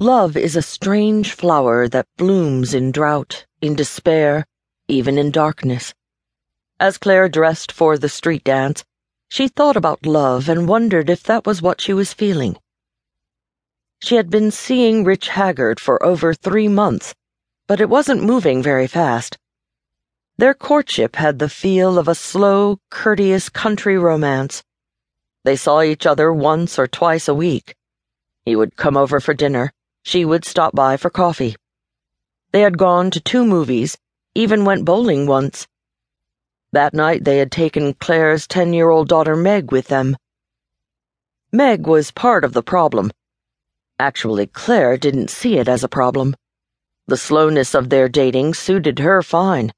Love is a strange flower that blooms in drought, in despair, even in darkness. As Claire dressed for the street dance, she thought about love and wondered if that was what she was feeling. She had been seeing Rich Haggard for over three months, but it wasn't moving very fast. Their courtship had the feel of a slow, courteous country romance. They saw each other once or twice a week. He would come over for dinner she would stop by for coffee. They had gone to two movies, even went bowling once. That night they had taken Claire's ten year old daughter Meg with them. Meg was part of the problem. Actually, Claire didn't see it as a problem. The slowness of their dating suited her fine.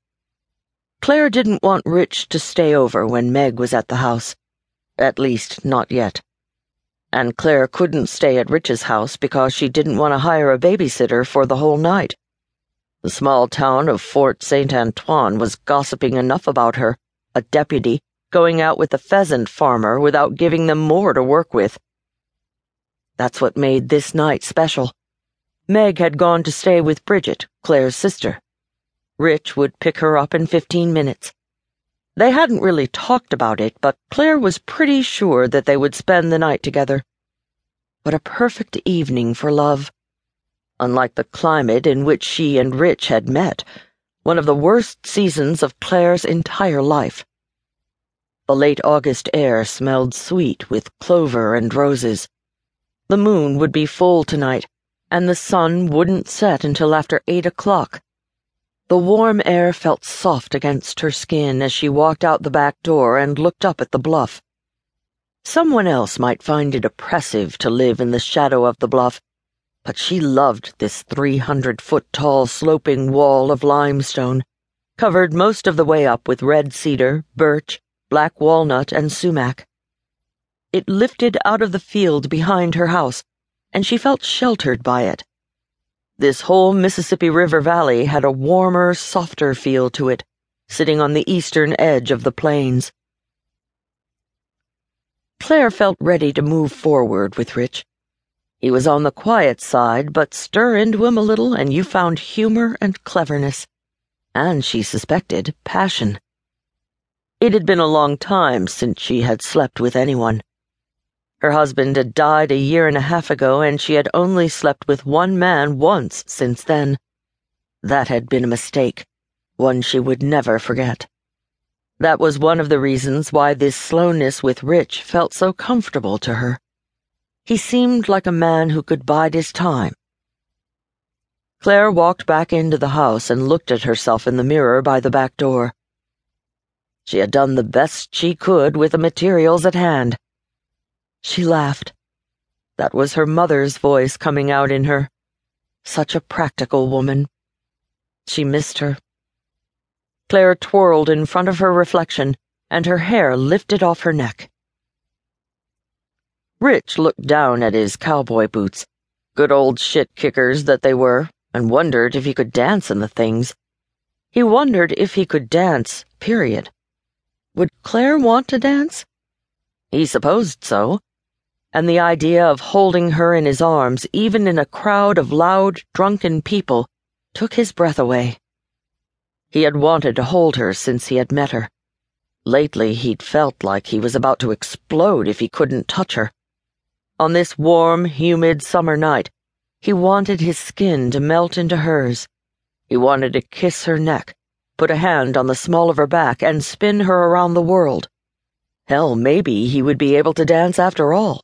Claire didn't want Rich to stay over when Meg was at the house. At least, not yet and Claire couldn't stay at Rich's house because she didn't want to hire a babysitter for the whole night. The small town of Fort St. Antoine was gossiping enough about her, a deputy, going out with a pheasant farmer without giving them more to work with. That's what made this night special. Meg had gone to stay with Bridget, Claire's sister. Rich would pick her up in fifteen minutes. They hadn't really talked about it, but Claire was pretty sure that they would spend the night together. What a perfect evening for love. Unlike the climate in which she and Rich had met, one of the worst seasons of Claire's entire life. The late August air smelled sweet with clover and roses. The moon would be full tonight, and the sun wouldn't set until after eight o'clock. The warm air felt soft against her skin as she walked out the back door and looked up at the bluff. Someone else might find it oppressive to live in the shadow of the bluff, but she loved this 300 foot tall sloping wall of limestone, covered most of the way up with red cedar, birch, black walnut, and sumac. It lifted out of the field behind her house, and she felt sheltered by it. This whole Mississippi River Valley had a warmer, softer feel to it, sitting on the eastern edge of the plains. Claire felt ready to move forward with Rich. He was on the quiet side, but stir into him a little and you found humor and cleverness, and she suspected passion. It had been a long time since she had slept with anyone. Her husband had died a year and a half ago, and she had only slept with one man once since then. That had been a mistake, one she would never forget. That was one of the reasons why this slowness with Rich felt so comfortable to her. He seemed like a man who could bide his time. Claire walked back into the house and looked at herself in the mirror by the back door. She had done the best she could with the materials at hand. She laughed. That was her mother's voice coming out in her. Such a practical woman. She missed her. Claire twirled in front of her reflection, and her hair lifted off her neck. Rich looked down at his cowboy boots, good old shit kickers that they were, and wondered if he could dance in the things. He wondered if he could dance, period. Would Claire want to dance? He supposed so and the idea of holding her in his arms, even in a crowd of loud, drunken people, took his breath away. He had wanted to hold her since he had met her. Lately, he'd felt like he was about to explode if he couldn't touch her. On this warm, humid summer night, he wanted his skin to melt into hers. He wanted to kiss her neck, put a hand on the small of her back, and spin her around the world. Hell, maybe he would be able to dance after all.